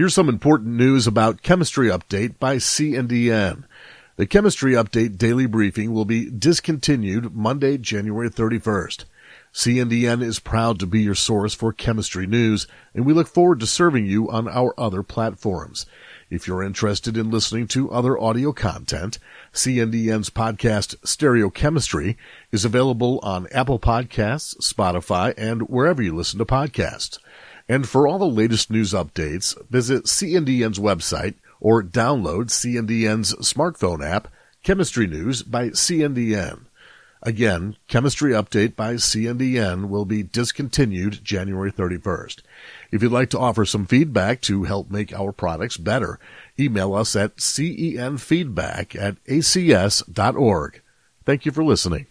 Here's some important news about Chemistry Update by C&EN. The Chemistry Update daily briefing will be discontinued Monday, January 31st. C&EN is proud to be your source for chemistry news, and we look forward to serving you on our other platforms. If you're interested in listening to other audio content, C&EN's podcast Stereochemistry is available on Apple Podcasts, Spotify, and wherever you listen to podcasts. And for all the latest news updates, visit C&EN's website or download C&EN's smartphone app, Chemistry News by C&EN. Again, Chemistry Update by C&EN will be discontinued January 31st. If you'd like to offer some feedback to help make our products better, email us at cenfeedback at acs.org. Thank you for listening.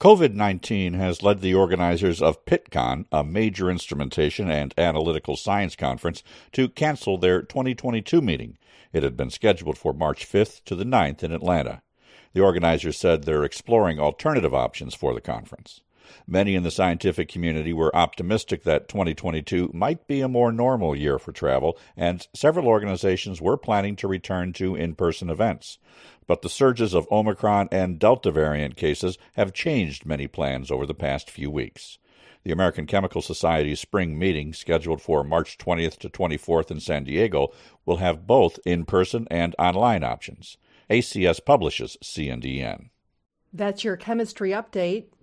COVID 19 has led the organizers of Pittcon, a major instrumentation and analytical science conference, to cancel their 2022 meeting. It had been scheduled for March 5th to the 9th in Atlanta. The organizers said they're exploring alternative options for the conference. Many in the scientific community were optimistic that 2022 might be a more normal year for travel, and several organizations were planning to return to in person events. But the surges of Omicron and Delta variant cases have changed many plans over the past few weeks. The American Chemical Society's spring meeting, scheduled for March 20th to 24th in San Diego, will have both in person and online options. ACS publishes C&EN. That's your chemistry update.